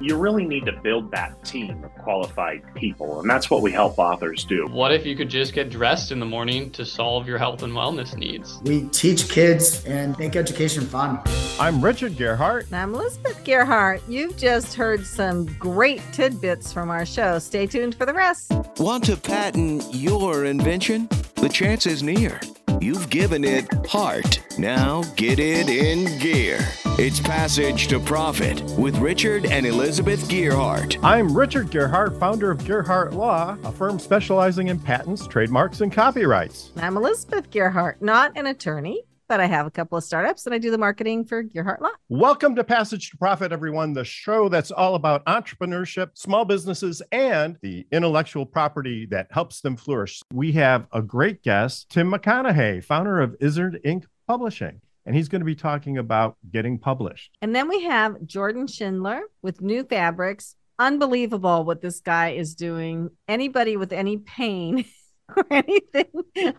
you really need to build that team of qualified people. And that's what we help authors do. What if you could just get dressed in the morning to solve your health and wellness needs? We teach kids and make education fun. I'm Richard Gearhart. And I'm Elizabeth Gearhart. You've just heard some great tidbits from our show. Stay tuned for the rest. Want to patent your invention? The chance is near. You've given it heart. Now get it in gear. It's Passage to Profit with Richard and Elizabeth Gearhart. I'm Richard Gearhart, founder of Gearhart Law, a firm specializing in patents, trademarks, and copyrights. I'm Elizabeth Gearhart, not an attorney, but I have a couple of startups and I do the marketing for Your Gearhart Law. Welcome to Passage to Profit, everyone, the show that's all about entrepreneurship, small businesses, and the intellectual property that helps them flourish. We have a great guest, Tim McConnehey, founder of Izzard Ink Publishing and he's going to be talking about getting published. And then we have Jordan Schindler with Nufabrx. Unbelievable what this guy is doing. Anybody with any pain or anything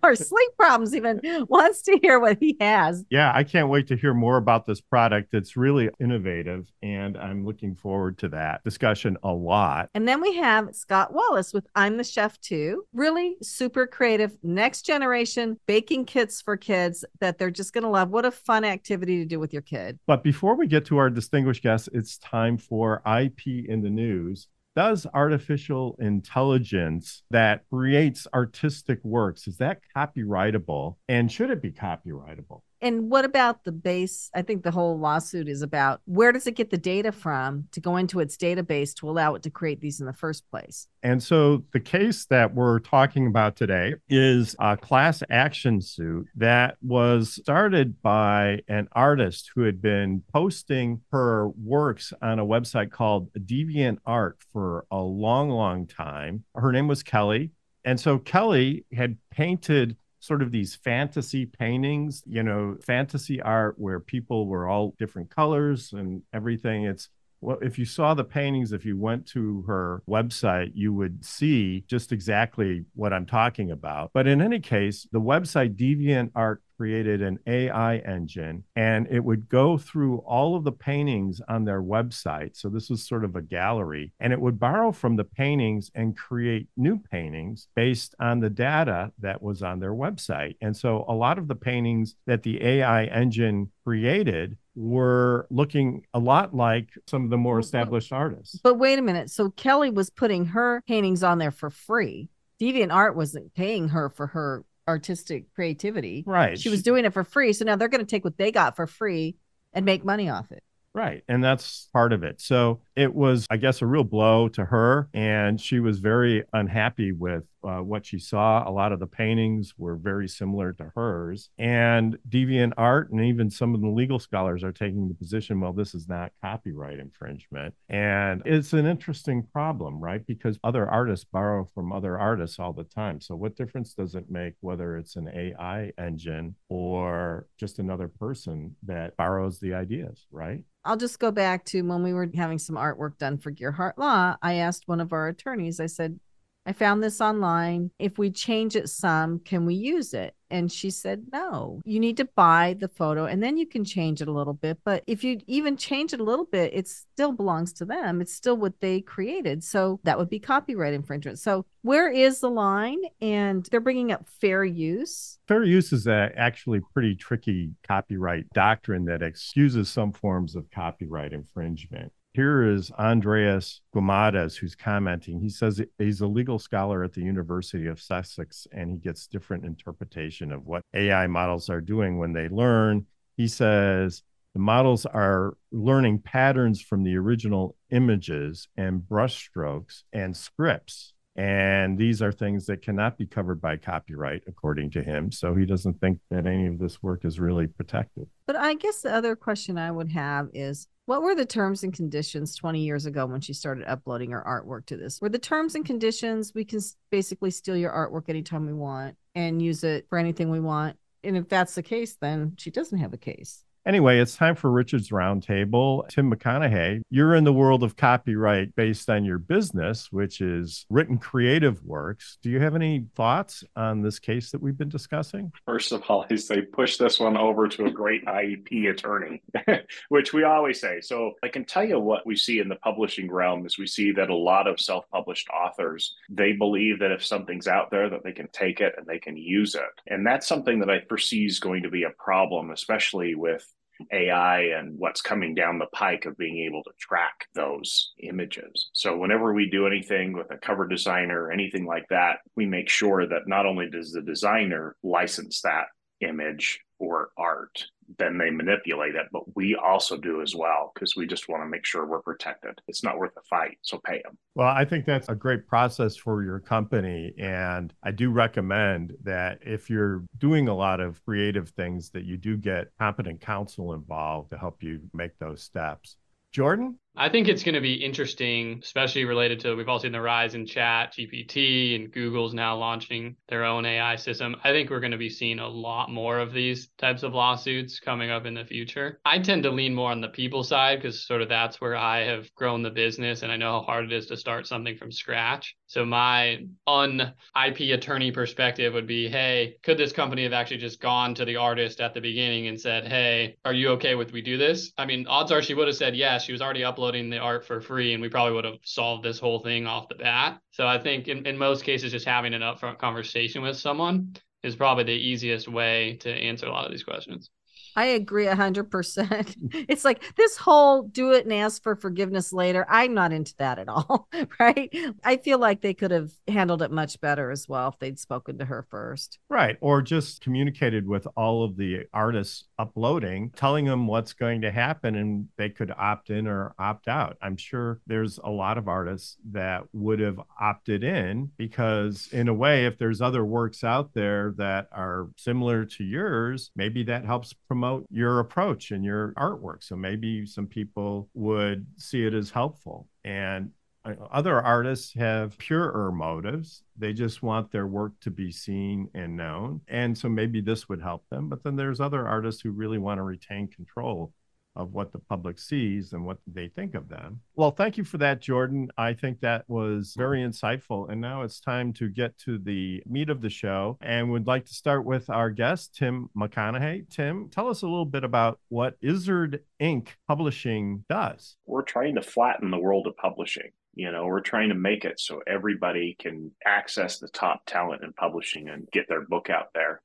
or sleep problems even wants to hear what he has. Yeah, I can't wait to hear more about this product. It's really innovative and I'm looking forward to that discussion a lot. And then we have Scott Wallace with I'm the Chef Too. Really super creative, next generation baking kits for kids that they're just going to love. What a fun activity to do with your kid. But before we get to our distinguished guests, it's time for IP in the news does artificial intelligence that creates artistic works is that copyrightable? And should it be copyrightable and what about the base? I think the whole lawsuit is about where does it get the data from to go into its database to allow it to create these in the first place? And so the case that we're talking about today is a class action suit that was started by an artist who had been posting her works on a website called DeviantArt for a long, long time. Her name was Kelly. And so Kelly had painted sort of these fantasy paintings, you know, fantasy art where people were all different colors and everything. It's well, if you saw the paintings, if you went to her website, you would see just exactly what I'm talking about. But in any case, the website DeviantArt created an AI engine and it would go through all of the paintings on their website. So this was sort of a gallery and it would borrow from the paintings and create new paintings based on the data that was on their website. And so a lot of the paintings that the AI engine created were looking a lot like some of the more established artists. But wait a minute. So Kelly was putting her paintings on there for free. DeviantArt wasn't paying her for her artistic creativity. Right. She was doing it for free. So now they're going to take what they got for free and make money off it. Right. And that's part of it. So it was, I guess, a real blow to her. And she was very unhappy with uh, what she saw. A lot of the paintings were very similar to hers. And DeviantArt and even some of the legal scholars are taking the position well, this is not copyright infringement. And it's an interesting problem, right? Because other artists borrow from other artists all the time. So, what difference does it make whether it's an AI engine or just another person that borrows the ideas, right? I'll just go back to when we were having some artwork done for Gearhart Law. I asked one of our attorneys, I said, I found this online. If we change it some, can we use it? And she said, no, you need to buy the photo and then you can change it a little bit. But if you even change it a little bit, it still belongs to them. It's still what they created. So that would be copyright infringement. So where is the line? And they're bringing up fair use. Fair use is a actually pretty tricky copyright doctrine that excuses some forms of copyright infringement. Here is Andres Guadamuz, who's commenting. He says he's a legal scholar at the University of Sussex and he gets different interpretation of what AI models are doing when they learn. He says the models are learning patterns from the original images and brushstrokes and scripts. And these are things that cannot be covered by copyright, according to him. So he doesn't think that any of this work is really protected. But I guess the other question I would have is what were the terms and conditions 20 years ago when she started uploading her artwork to this? Were the terms and conditions we can basically steal your artwork anytime we want and use it for anything we want? And if that's the case, then she doesn't have a case. Anyway, it's time for Richard's Roundtable. Tim McConnehey, you're in the world of copyright based on your business, which is written creative works. Do you have any thoughts on this case that we've been discussing? First of all, I say push this one over to a great IP attorney, which we always say. So I can tell you what we see in the publishing realm is we see that a lot of self-published authors, they believe that if something's out there that they can take it and they can use it. And that's something that I foresee is going to be a problem, especially with AI and what's coming down the pike of being able to track those images. So whenever we do anything with a cover designer or anything like that, we make sure that not only does the designer license that image or art, then they manipulate it, but we also do as well because we just want to make sure we're protected. It's not worth a fight, so pay them. Well, I think that's a great process for your company. And I do recommend that if you're doing a lot of creative things, that you do get competent counsel involved to help you make those steps. Jordan? I think it's going to be interesting, especially related to we've all seen the rise in chat, GPT, and Google's now launching their own AI system. I think we're going to be seeing a lot more of these types of lawsuits coming up in the future. I tend to lean more on the people side because sort of that's where I have grown the business and I know how hard it is to start something from scratch. So my un IP attorney perspective would be, hey, could this company have actually just gone to the artist at the beginning and said, hey, are you okay with we do this? I mean, odds are she would have said yes. She was already uploading uploading the art for free and we probably would have solved this whole thing off the bat. So I think in, in most cases, just having an upfront conversation with someone is probably the easiest way to answer a lot of these questions. I agree a hundred percent. It's like this whole do it and ask for forgiveness later. I'm not into that at all. Right. I feel like they could have handled it much better as well if they'd spoken to her first. Right. Or just communicated with all of the artists uploading, telling them what's going to happen and they could opt in or opt out. I'm sure there's a lot of artists that would have opted in because, in a way, if there's other works out there that are similar to yours, maybe that helps promote your approach and your artwork. So maybe some people would see it as helpful. And Uh, other artists have purer motives. They just want their work to be seen and known. And so maybe this would help them. But then there's other artists who really want to retain control of what the public sees and what they think of them. Well, thank you for that, Jordan. I think that was very insightful. And now it's time to get to the meat of the show. And we'd like to start with our guest, Tim McConnehey. Tim, tell us a little bit about what Izzard Ink Publishing does. We're trying to flatten the world of publishing. You know, we're trying to make it so everybody can access the top talent in publishing and get their book out there.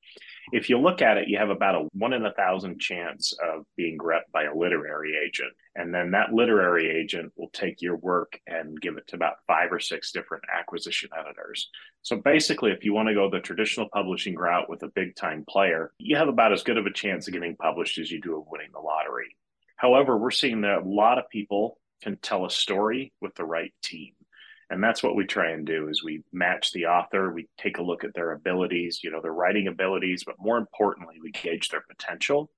If you look at it, you have about a one in a thousand chance of being repped by a literary agent. And then that literary agent will take your work and give it to about five or six different acquisition editors. So basically, if you want to go the traditional publishing route with a big time player, you have about as good of a chance of getting published as you do of winning the lottery. However, we're seeing that a lot of people can tell a story with the right team. And that's what we try and do is we match the author we take a look at their abilities you know their writing abilities but more importantly we gauge their potential.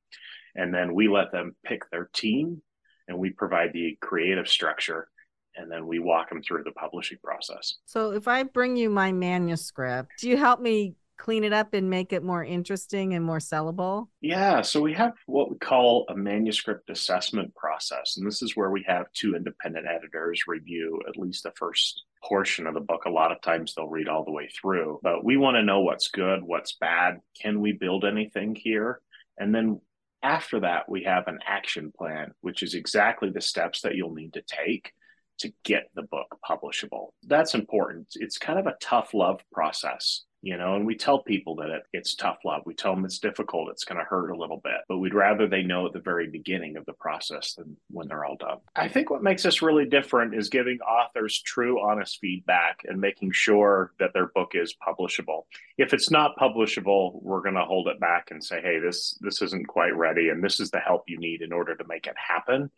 And then we let them pick their team and we provide the creative structure and then we walk them through the publishing process. So if i bring you my manuscript do you help me clean it up and make it more interesting and more sellable? Yeah, so we have what we call a manuscript assessment process. And this is where we have two independent editors review at least the first portion of the book. A lot of times they'll read all the way through, but we want to know what's good, what's bad. Can we build anything here? And then after that, we have an action plan, which is exactly the steps that you'll need to take to get the book publishable. That's important. It's kind of a tough love process you know and we tell people that it, it's tough love. We tell them it's difficult it's going to hurt a little bit but we'd rather they know at the very beginning of the process than when they're all done. I think what makes us really different is giving authors true honest feedback and making sure that their book is publishable. If it's not publishable we're going to hold it back and say hey this this isn't quite ready and this is the help you need in order to make it happen.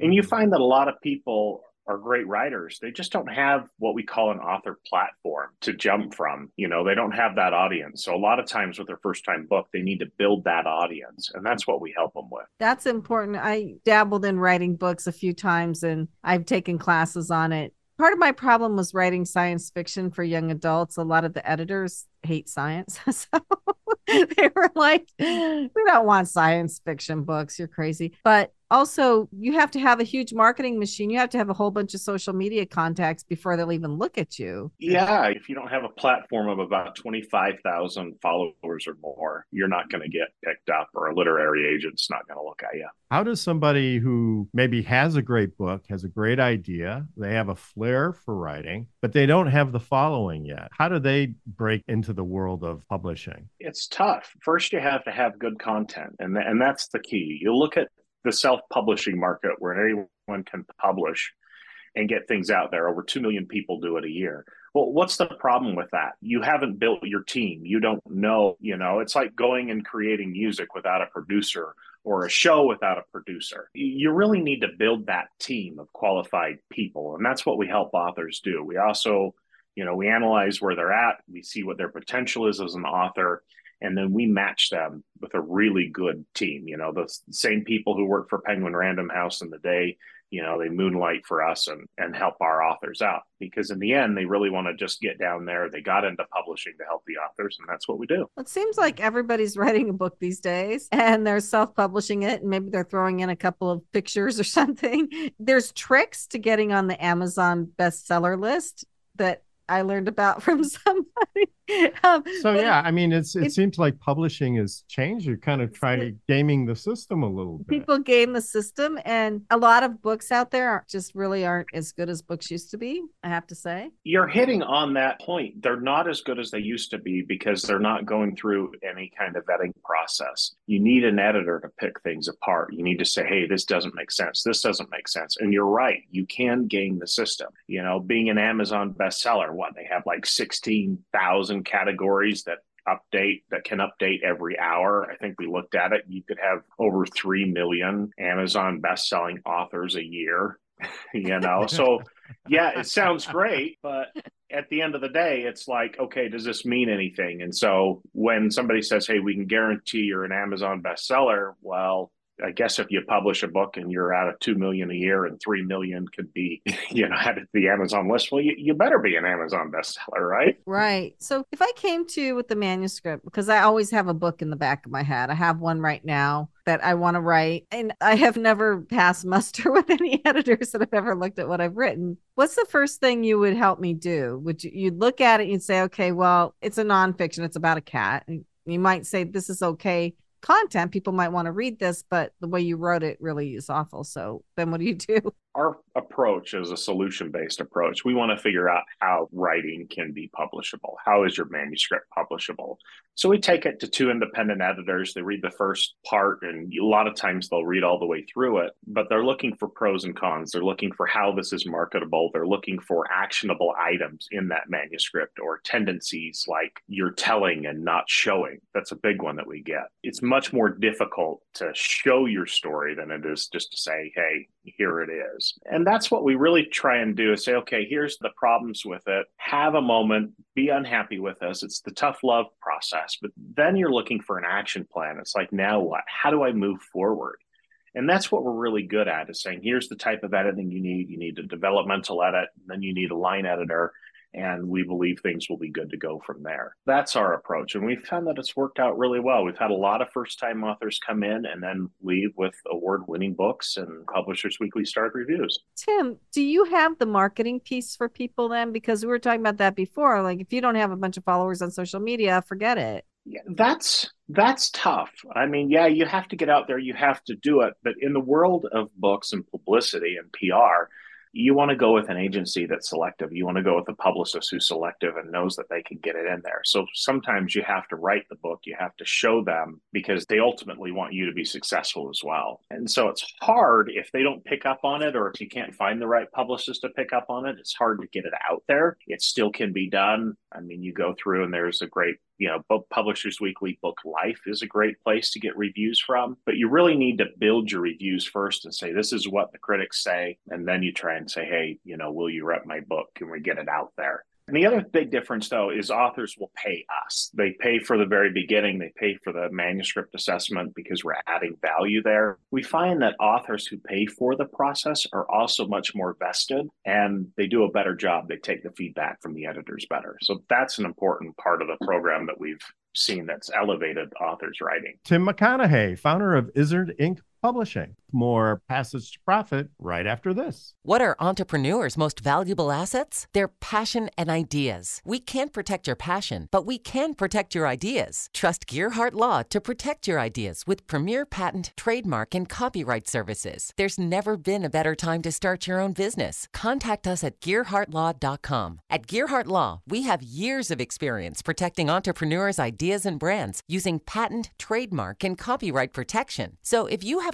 And you mm-hmm. find that a lot of people are great writers. They just don't have what we call an author platform to jump from. You know, they don't have that audience. So a lot of times with their first time book, they need to build that audience. And that's what we help them with. That's important. I dabbled in writing books a few times and I've taken classes on it part of my problem was writing science fiction for young adults. A lot of the editors hate science. so they were like, we don't want science fiction books. You're crazy. But also, you have to have a huge marketing machine. You have to have a whole bunch of social media contacts before they'll even look at you. Yeah. If you don't have a platform of about 25,000 followers or more, you're not going to get picked up, or a literary agent's not going to look at you. How does somebody who maybe has a great book, has a great idea, they have a flair for writing, but they don't have the following yet, how do they break into the world of publishing? It's tough. First, you have to have good content, and, and that's the key. You look at the self-publishing market where anyone can publish and get things out there. Over 2 million people do it a year. Well, what's the problem with that? You haven't built your team. You don't know, you know, it's like going and creating music without a producer or a show without a producer. You really need to build that team of qualified people. And that's what we help authors do. We also, you know, we analyze where they're at, we see what their potential is as an author, and then we match them with a really good team. You know, the same people who work for Penguin Random House in the day, you know, they moonlight for us and and help our authors out because in the end they really want to just get down there. They got into publishing to help the authors, and that's what we do. It seems like everybody's writing a book these days and they're self-publishing it, and maybe they're throwing in a couple of pictures or something. There's tricks to getting on the Amazon bestseller list that I learned about from somebody. um, so yeah, I mean, it's it, it seems like publishing has changed. You're kind of trying to gaming the system a little bit. People game the system, and a lot of books out there just really aren't as good as books used to be. I have to say, you're hitting on that point. They're not as good as they used to be because they're not going through any kind of vetting process. You need an editor to pick things apart. You need to say, "Hey, this doesn't make sense. This doesn't make sense." And you're right. You can game the system. You know, being an Amazon bestseller, what they have like sixteen thousand categories that update that can update every hour. I think we looked at it. You could have over 3 million Amazon best-selling authors a year, you know. so yeah, it sounds great, but at the end of the day, it's like, okay, does this mean anything? And so when somebody says, "Hey, we can guarantee you're an Amazon bestseller," well, I guess if you publish a book and you're out of two million a year and three million could be, you know, added to the Amazon list, well, you, you better be an Amazon bestseller, right? Right. So if I came to you with the manuscript, because I always have a book in the back of my head, I have one right now that I want to write, and I have never passed muster with any editors that have ever looked at what I've written. What's the first thing you would help me do? Would you you'd look at it and say, okay, well, it's a nonfiction, it's about a cat. And you might say this is okay content people might want to read this but the way you wrote it really is awful. So then what do you do our approach is a solution based approach. We want to figure out how writing can be publishable. How is your manuscript publishable? So we take it to two independent editors. They read the first part, and a lot of times they'll read all the way through it, but they're looking for pros and cons. They're looking for how this is marketable. They're looking for actionable items in that manuscript or tendencies like you're telling and not showing. That's a big one that we get. It's much more difficult to show your story than it is just to say, hey, here it is. And that's what we really try and do is say, okay, here's the problems with it. Have a moment, be unhappy with us. It's the tough love process. But then you're looking for an action plan. It's like, now what? How do I move forward? And that's what we're really good at is saying, here's the type of editing you need. You need a developmental edit, and then you need a line editor, and we believe things will be good to go from there. That's our approach. And we've found that it's worked out really well. We've had a lot of first time authors come in and then leave with award winning books and Publishers Weekly starred reviews. Tim, do you have the marketing piece for people then? Because we were talking about that before. Like, if you don't have a bunch of followers on social media, forget it. Yeah, that's that's tough. I mean, yeah, you have to get out there, you have to do it, but in the world of books and publicity and PR, you want to go with an agency that's selective. You want to go with a publicist who's selective and knows that they can get it in there. So sometimes you have to write the book, you have to show them because they ultimately want you to be successful as well. And so it's hard if they don't pick up on it or if you can't find the right publicist to pick up on it, it's hard to get it out there. It still can be done. I mean, you go through and there's a great you know, book Publishers Weekly Book Life is a great place to get reviews from. But you really need to build your reviews first and say, this is what the critics say. And then you try and say, hey, you know, will you rep my book? Can we get it out there? And the other big difference, though, is authors will pay us. They pay for the very beginning, they pay for the manuscript assessment because we're adding value there. We find that authors who pay for the process are also much more vested and they do a better job. They take the feedback from the editors better. So that's an important part of the program that we've seen that's elevated authors' writing. Tim McConnehey, founder of Izzard Ink Publishing. More Passage to Profit right after this. What are entrepreneurs' most valuable assets? Their passion and ideas. We can't protect your passion, but we can protect your ideas. Trust Gearhart Law to protect your ideas with premier patent, trademark, and copyright services. There's never been a better time to start your own business. Contact us at GearhartLaw.com. At Gearhart Law, we have years of experience protecting entrepreneurs' ideas and brands using patent, trademark, and copyright protection. So if you have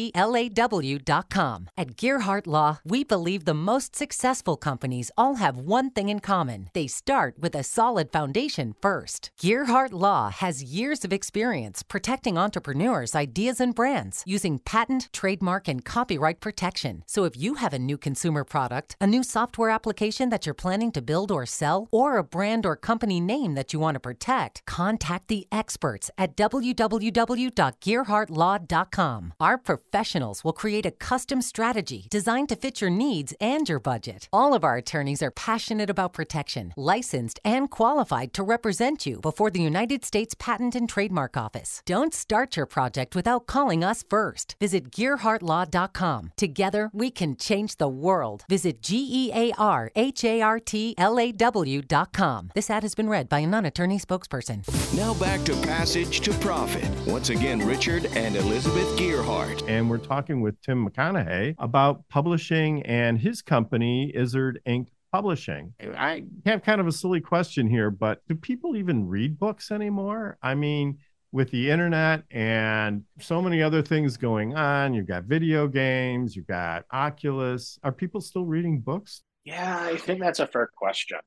L A W dot com. At Gearhart Law, we believe the most successful companies all have one thing in common. They start with a solid foundation first. Gearhart Law has years of experience protecting entrepreneurs' ideas and brands using patent, trademark, and copyright protection. So if you have a new consumer product, a new software application that you're planning to build or sell, or a brand or company name that you want to protect, contact the experts at www.gearhartlaw.com. Our professionals will create a custom strategy designed to fit your needs and your budget. All of our attorneys are passionate about protection, licensed and qualified to represent you before the United States Patent and Trademark Office. Don't start your project without calling us first. Visit GearhartLaw.com. Together, we can change the world. Visit G E A R H A R T L A W.com. This ad has been read by a non attorney spokesperson. Now back to Passage to Profit. Once again, Richard and Elizabeth Gearhart. And we're talking with Tim McConnehey about publishing and his company, Izzard Ink Publishing. I have kind of a silly question here, but do people even read books anymore? I mean, with the internet and so many other things going on, you've got video games, you've got Oculus. Are people still reading books? Yeah, I think that's a fair question.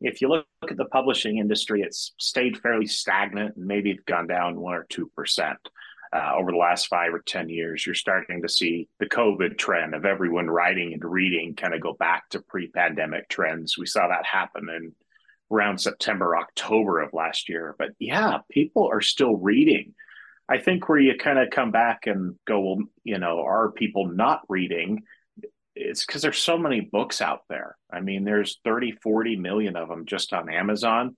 If you look at the publishing industry, it's stayed fairly stagnant and maybe it's gone down one or two percent uh, over the last five or 10 years. You're starting to see the COVID trend of everyone writing and reading kind of go back to pre pandemic trends. We saw that happen in around September, October of last year. But yeah, people are still reading. I think where you kind of come back and go, well, you know, are people not reading? It's because there's so many books out there. I mean, there's 30, 40 million of them just on Amazon,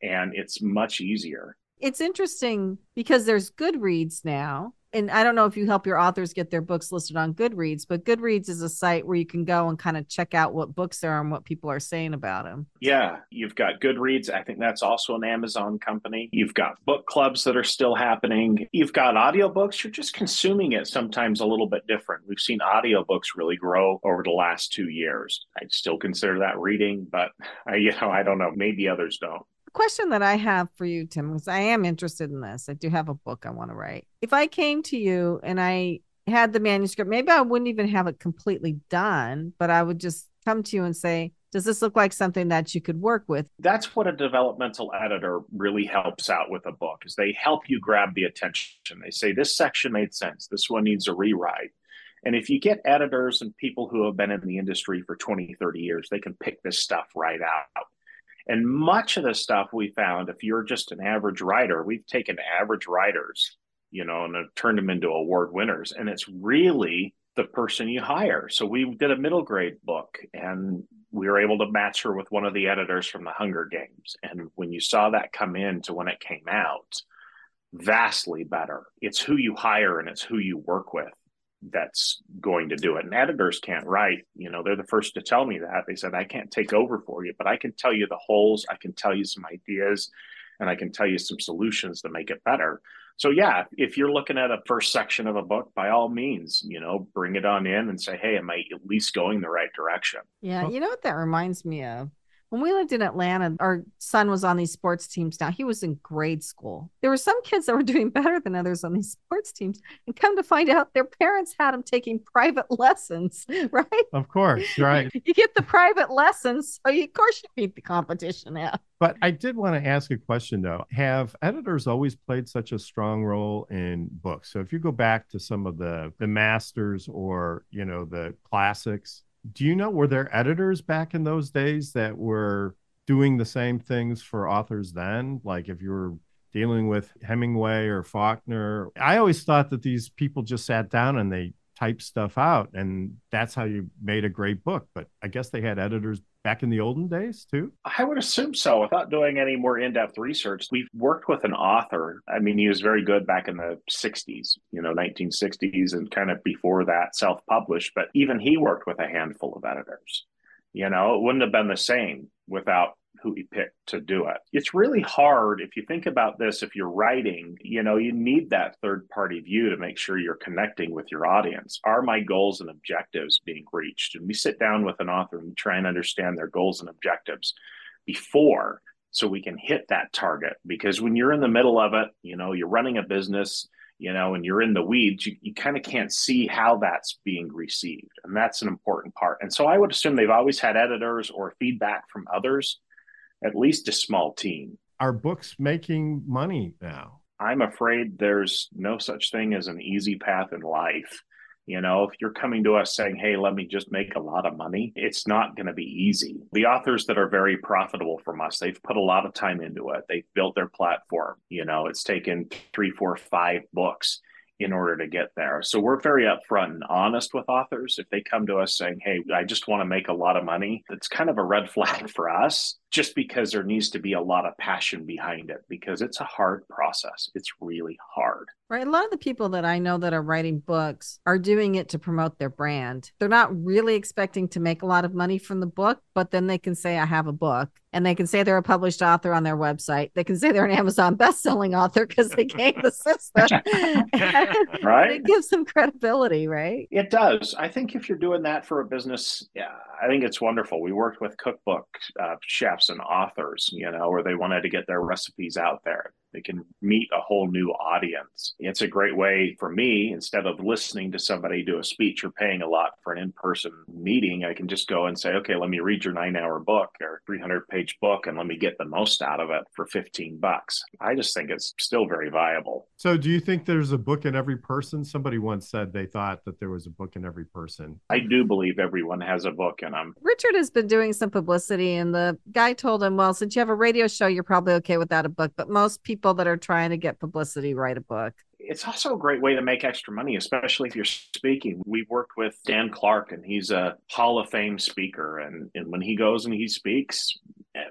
and it's much easier it's interesting because there's Goodreads now. And I don't know if you help your authors get their books listed on Goodreads, but Goodreads is a site where you can go and kind of check out what books there are and what people are saying about them. Yeah, you've got Goodreads. I think that's also an Amazon company. You've got book clubs that are still happening. You've got audiobooks. You're just consuming it sometimes a little bit different. We've seen audiobooks really grow over the last two years. I'd still consider that reading, but I, you know, I don't know. Maybe others don't question that I have for you, Tim, because I am interested in this. I do have a book I want to write. If I came to you and I had the manuscript, maybe I wouldn't even have it completely done, but I would just come to you and say, does this look like something that you could work with? That's what a developmental editor really helps out with a book is they help you grab the attention. They say this section made sense. This one needs a rewrite. And if you get editors and people who have been in the industry for 20 30 years they can pick this stuff right out and much of the stuff we found, if you're just an average writer, we've taken average writers, you know, and turned them into award winners. And it's really the person you hire. So we did a middle grade book and we were able to match her with one of the editors from the Hunger Games. And when you saw that come in to when it came out, vastly better. It's who you hire and it's who you work with that's going to do it. And editors can't write. You know, they're the first to tell me that. They said, I can't take over for you, but I can tell you the holes, I can tell you some ideas, and I can tell you some solutions to make it better. So yeah, if you're looking at a first section of a book, by all means, you know, bring it on in and say, hey, am I at least going the right direction? Yeah, you know what that reminds me of? When we lived in Atlanta, our son was on these sports teams. Now he was in grade school. There were some kids that were doing better than others on these sports teams. And come to find out, their parents had them taking private lessons, right? Of course, right. you get the private lessons. So, you, of course, you beat the competition out. But I did want to ask a question though. Have editors always played such a strong role in books? So if you go back to some of the the masters or, you know, the classics, do you know were there editors back in those days that were doing the same things for authors then? Like if you were dealing with Hemingway or Faulkner, I always thought that these people just sat down and they typed stuff out and that's how you made a great book. But I guess they had editors back in the olden days too? I would assume so. Without doing any more in depth research, we've worked with an author. I mean, he was very good back in the 60s, you know, 1960s, and kind of before that, self published. But even he worked with a handful of editors. You know, it wouldn't have been the same without who he picked to do it. It's really hard if you think about this if you're writing, you know, you need that third party view to make sure you're connecting with your audience. Are my goals and objectives being reached? And we sit down with an author and try and understand their goals and objectives before so we can hit that target because when you're in the middle of it, you know, you're running a business, you know, and you're in the weeds, you, you kind of can't see how that's being received. And that's an important part. And so I would assume they've always had editors or feedback from others at least a small team. Are books making money now? I'm afraid there's no such thing as an easy path in life. You know, if you're coming to us saying, hey, let me just make a lot of money, it's not going to be easy. The authors that are very profitable from us, they've put a lot of time into it. They've built their platform. You know, it's taken three, four, five books in order to get there. So we're very upfront and honest with authors. If they come to us saying, Hey, I just want to make a lot of money, it's kind of a red flag for us just because there needs to be a lot of passion behind it because it's a hard process. It's really hard. Right. A lot of the people that I know that are writing books are doing it to promote their brand. They're not really expecting to make a lot of money from the book, but then they can say, I have a book. And they can say they're a published author on their website. They can say they're an Amazon best-selling author because they came the system. right. It gives them credibility, right? It does. I think if you're doing that for a business, yeah, I think it's wonderful. We worked with cookbook uh, chefs and authors, you know, or they wanted to get their recipes out there. They can meet a whole new audience. It's a great way for me, instead of listening to somebody do a speech or paying a lot for an in person meeting, I can just go and say, okay, let me read your nine hour book or 300 page book and let me get the most out of it for 15 bucks. I just think it's still very viable. So, do you think there's a book in every person? Somebody once said they thought that there was a book in every person. I do believe everyone has a book in them. Richard has been doing some publicity, and the guy told him, well, since you have a radio show, you're probably okay without a book, but most people people that are trying to get publicity write a book. It's also a great way to make extra money, especially if you're speaking. We've worked with Dan Clark, and he's a Hall of Fame speaker. And, and when he goes and he speaks, eh,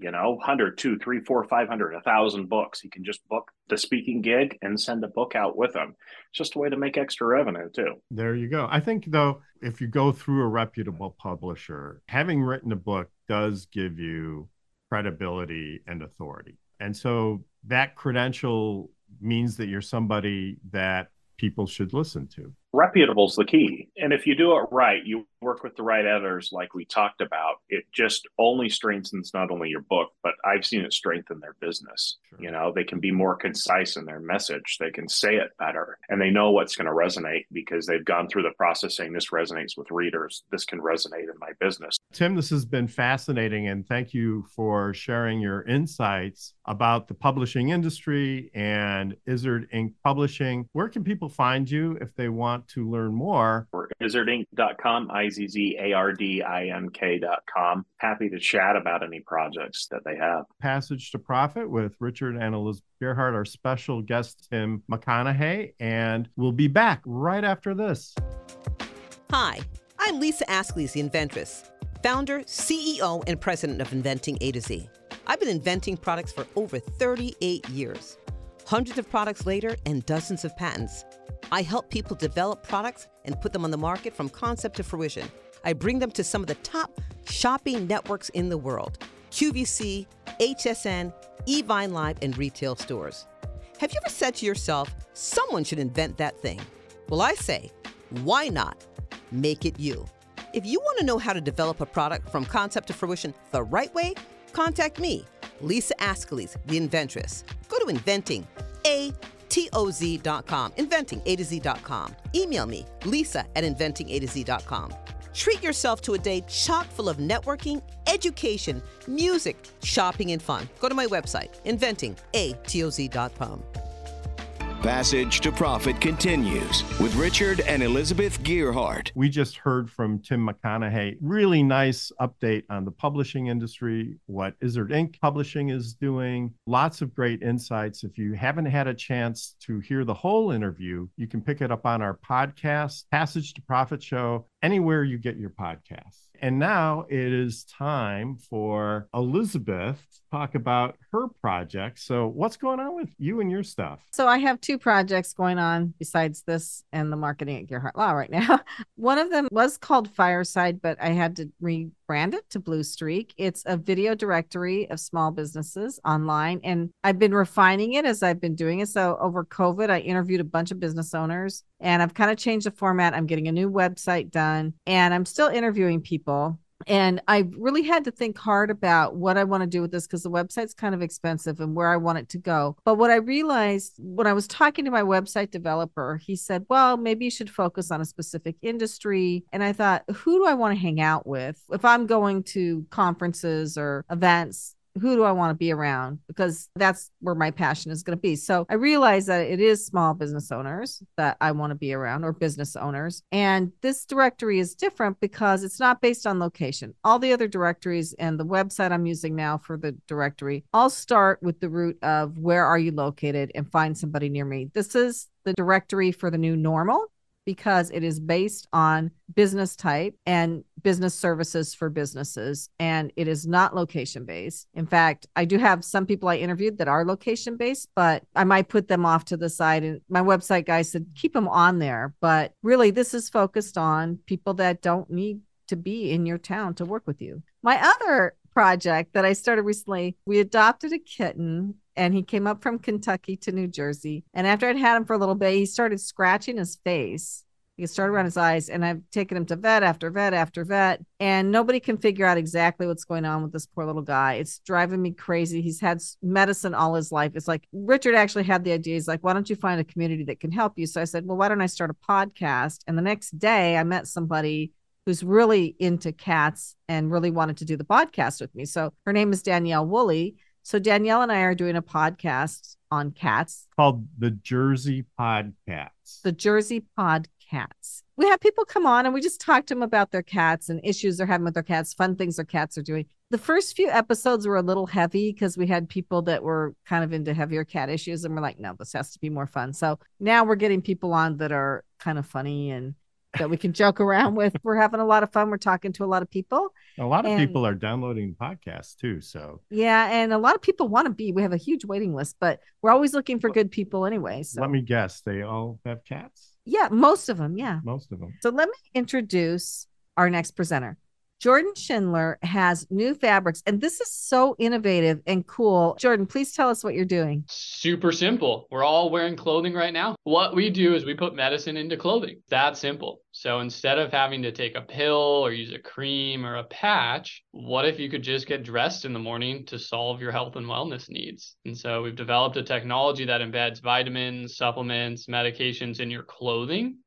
you know, 100, 2, 3, 4, 500, 1,000 books. He can just book the speaking gig and send a book out with him. It's just a way to make extra revenue, too. There you go. I think, though, if you go through a reputable publisher, having written a book does give you credibility and authority. And so that credential means that you're somebody that people should listen to reputable is the key. And if you do it right, you work with the right editors, like we talked about, it just only strengthens not only your book, but I've seen it strengthen their business. Sure. You know, they can be more concise in their message, they can say it better, and they know what's going to resonate because they've gone through the process saying this resonates with readers, this can resonate in my business. Tim, this has been fascinating, and thank you for sharing your insights about the publishing industry and Izzard Ink Publishing. Where can people find you if they want? to learn more, or izzardink.com, I Z Z A R D I N K.com. Happy to chat about any projects that they have. Passage to Profit with Richard and Elizabeth Gearhart, our special guest, Tim McConnehey, and we'll be back right after this. Hi, I'm Lisa Ascolese, the inventress, founder, CEO, and president of Inventing A to Z. I've been inventing products for over 38 years. Hundreds of products later and dozens of patents. I help people develop products and put them on the market from concept to fruition. I bring them to some of the top shopping networks in the world QVC, HSN, Evine Live, and retail stores. Have you ever said to yourself, someone should invent that thing? Well, I say, why not make it you? If you want to know how to develop a product from concept to fruition the right way, contact me, Lisa Ascolese, the inventress. Go to inventing, A T O Z.com, inventing A to Z.com. Email me, lisa at inventing A to Z.com. Treat yourself to a day chock full of networking, education, music, shopping, and fun. Go to my website, inventingatoz.com. Passage to Profit continues with Richard and Elizabeth Gearhart. We just heard from Tim McConnehey. Really nice update on the publishing industry, what Izzard Ink Publishing is doing. Lots of great insights. If you haven't had a chance to hear the whole interview, you can pick it up on our podcast, Passage to Profit Show, anywhere you get your podcasts. And now it is time for Elizabeth to talk about her project. So, what's going on with you and your stuff? So, I have two projects going on besides this and the marketing at Gearhart Law right now. One of them was called Fireside, but I had to rebrand it to Blue Streak. It's a video directory of small businesses online, and I've been refining it as I've been doing it. So, over COVID, I interviewed a bunch of business owners and I've kind of changed the format. I'm getting a new website done and I'm still interviewing people. And I really had to think hard about what I want to do with this because the website's kind of expensive and where I want it to go. But what I realized when I was talking to my website developer, he said, Well, maybe you should focus on a specific industry. And I thought, Who do I want to hang out with? If I'm going to conferences or events, who do I want to be around? Because that's where my passion is going to be. So I realize that it is small business owners that I want to be around or business owners. And this directory is different because it's not based on location. All the other directories and the website I'm using now for the directory all start with the root of where are you located and find somebody near me. This is the directory for the new normal because it is based on business type and business services for businesses and it is not location based. In fact, I do have some people I interviewed that are location based, but I might put them off to the side and my website guy said keep them on there, but really this is focused on people that don't need to be in your town to work with you. My other project that I started recently, we adopted a kitten and he came up from Kentucky to New Jersey. And after I'd had him for a little bit, he started scratching his face. He started around his eyes, and I've taken him to vet after vet after vet, and nobody can figure out exactly what's going on with this poor little guy. It's driving me crazy. He's had medicine all his life. It's like Richard actually had the idea. He's like, why don't you find a community that can help you? So I said, well, why don't I start a podcast? And the next day, I met somebody who's really into cats and really wanted to do the podcast with me. So her name is Danielle Woolley so Danielle and I are doing a podcast on cats called the Jersey Podcats. The Jersey Podcats. We have people come on and we just talk to them about their cats and issues they're having with their cats, fun things their cats are doing. The first few episodes were a little heavy because we had people that were kind of into heavier cat issues and we're like, no, this has to be more fun. So now we're getting people on that are kind of funny and that we can joke around with. We're having a lot of fun. We're talking to a lot of people. A lot of and, people are downloading podcasts too. So yeah, and a lot of people want to be. We have a huge waiting list, but we're always looking for good people anyway. So let me guess, they all have cats. Yeah, most of them. Yeah, most of them. So let me introduce our next presenter. Jordan Schindler has Nufabrx, and this is so innovative and cool. Jordan, please tell us what you're doing. Super simple. We're all wearing clothing right now. What we do is we put medicine into clothing. That simple. So instead of having to take a pill or use a cream or a patch, what if you could just get dressed in the morning to solve your health and wellness needs? And so we've developed a technology that embeds vitamins, supplements, medications in your clothing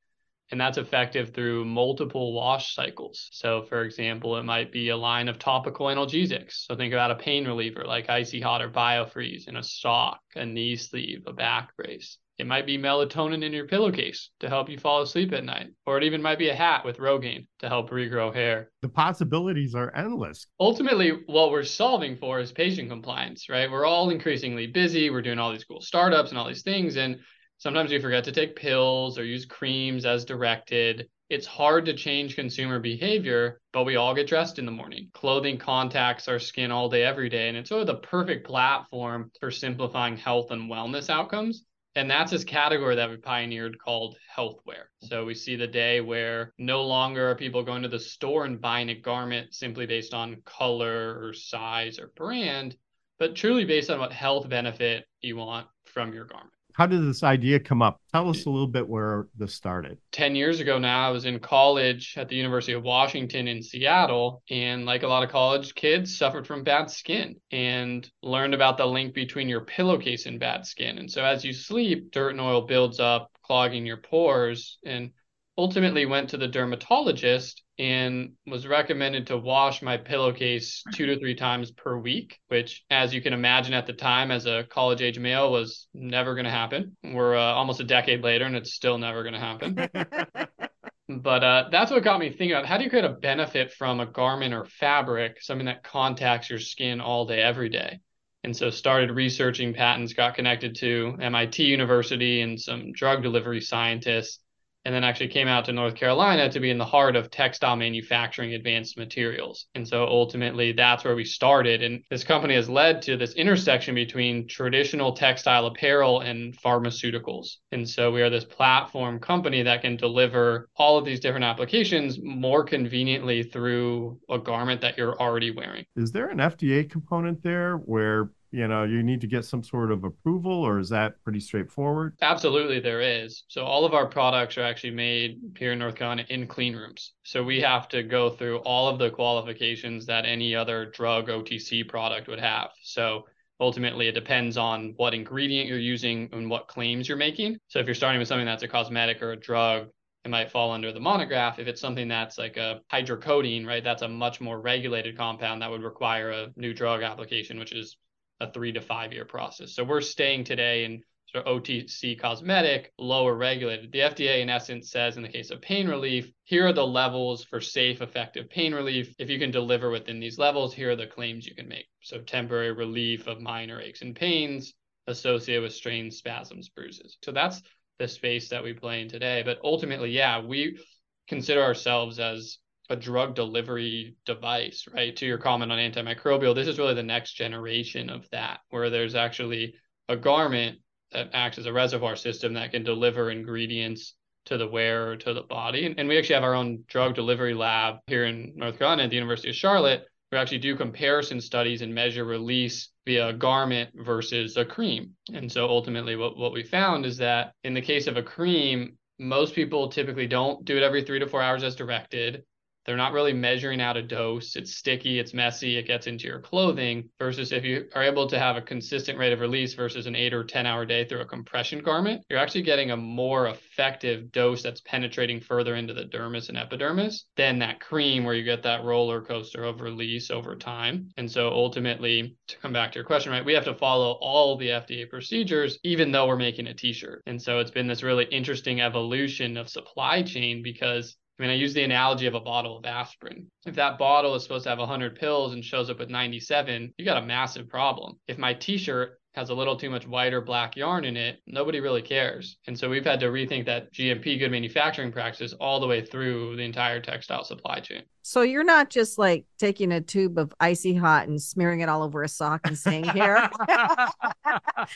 and that's effective through multiple wash cycles. So, for example, it might be a line of topical analgesics. So, think about a pain reliever like Icy Hot or Biofreeze in a sock, a knee sleeve, a back brace. It might be melatonin in your pillowcase to help you fall asleep at night, or it even might be a hat with Rogaine to help regrow hair. The possibilities are endless. Ultimately, what we're solving for is patient compliance, right? We're all increasingly busy. We're doing all these cool startups and all these things. And Sometimes we forget to take pills or use creams as directed. It's hard to change consumer behavior, but we all get dressed in the morning. Clothing contacts our skin all day, every day. And it's sort of the perfect platform for simplifying health and wellness outcomes. And that's this category that we pioneered called healthwear. So we see the day where no longer are people going to the store and buying a garment simply based on color or size or brand, but truly based on what health benefit you want from your garment. How did this idea come up? Tell us a little bit where this started. 10 years ago now, I was in college at the University of Washington in Seattle. And like a lot of college kids, suffered from bad skin and learned about the link between your pillowcase and bad skin. And so as you sleep, dirt and oil builds up, clogging your pores. And ultimately went to the dermatologist and was recommended to wash my pillowcase two to three times per week, which, as you can imagine at the time, as a college age male, was never going to happen. We're uh, almost a decade later, and it's still never going to happen. but uh, that's what got me thinking about how do you create a benefit from a garment or fabric, something that contacts your skin all day, every day. And so started researching patents, got connected to MIT University and some drug delivery scientists and then actually came out to North Carolina to be in the heart of textile manufacturing advanced materials. And so ultimately that's where we started. And this company has led to this intersection between traditional textile apparel and pharmaceuticals. And so we are this platform company that can deliver all of these different applications more conveniently through a garment that you're already wearing. Is there an FDA component there where you know you need to get some sort of approval or is that pretty straightforward? Absolutely there is. So all of our products are actually made here in north carolina in clean rooms. So we have to go through all of the qualifications that any other drug otc product would have. So ultimately it depends on what ingredient you're using and what claims you're making. So if you're starting with something that's a cosmetic or a drug it might fall under the monograph. If it's something that's like a hydrocodone, right, that's a much more regulated compound that would require a new drug application, which is a three to five year process. So we're staying today in sort of OTC cosmetic, lower regulated. The FDA, in essence, says in the case of pain relief, here are the levels for safe, effective pain relief. If you can deliver within these levels, here are the claims you can make. So temporary relief of minor aches and pains associated with strains, spasms, bruises. So that's the space that we play in today. But ultimately, yeah, we consider ourselves as a drug delivery device, right? To your comment on antimicrobial, this is really the next generation of that, where there's actually a garment that acts as a reservoir system that can deliver ingredients to the wearer, to the body. And, and we actually have our own drug delivery lab here in North Carolina at the University of Charlotte. We actually do comparison studies and measure release via a garment versus a cream. And so ultimately, what, what we found is that in the case of a cream, most people typically don't do it every three to four hours as directed. They're not really measuring out a dose. It's sticky, it's messy, it gets into your clothing. Versus if you are able to have a consistent rate of release versus an eight or 10 hour day through a compression garment, you're actually getting a more effective dose that's penetrating further into the dermis and epidermis than that cream where you get that roller coaster of release over time. And so ultimately, to come back to your question, right, we have to follow all the FDA procedures, even though we're making a t shirt. And so it's been this really interesting evolution of supply chain because I mean, I use the analogy of a bottle of aspirin. If that bottle is supposed to have 100 pills and shows up with 97, you got a massive problem. If my t shirt has a little too much white or black yarn in it, nobody really cares. And so we've had to rethink that GMP good manufacturing practices all the way through the entire textile supply chain. So you're not just like taking a tube of icy hot and smearing it all over a sock and saying here.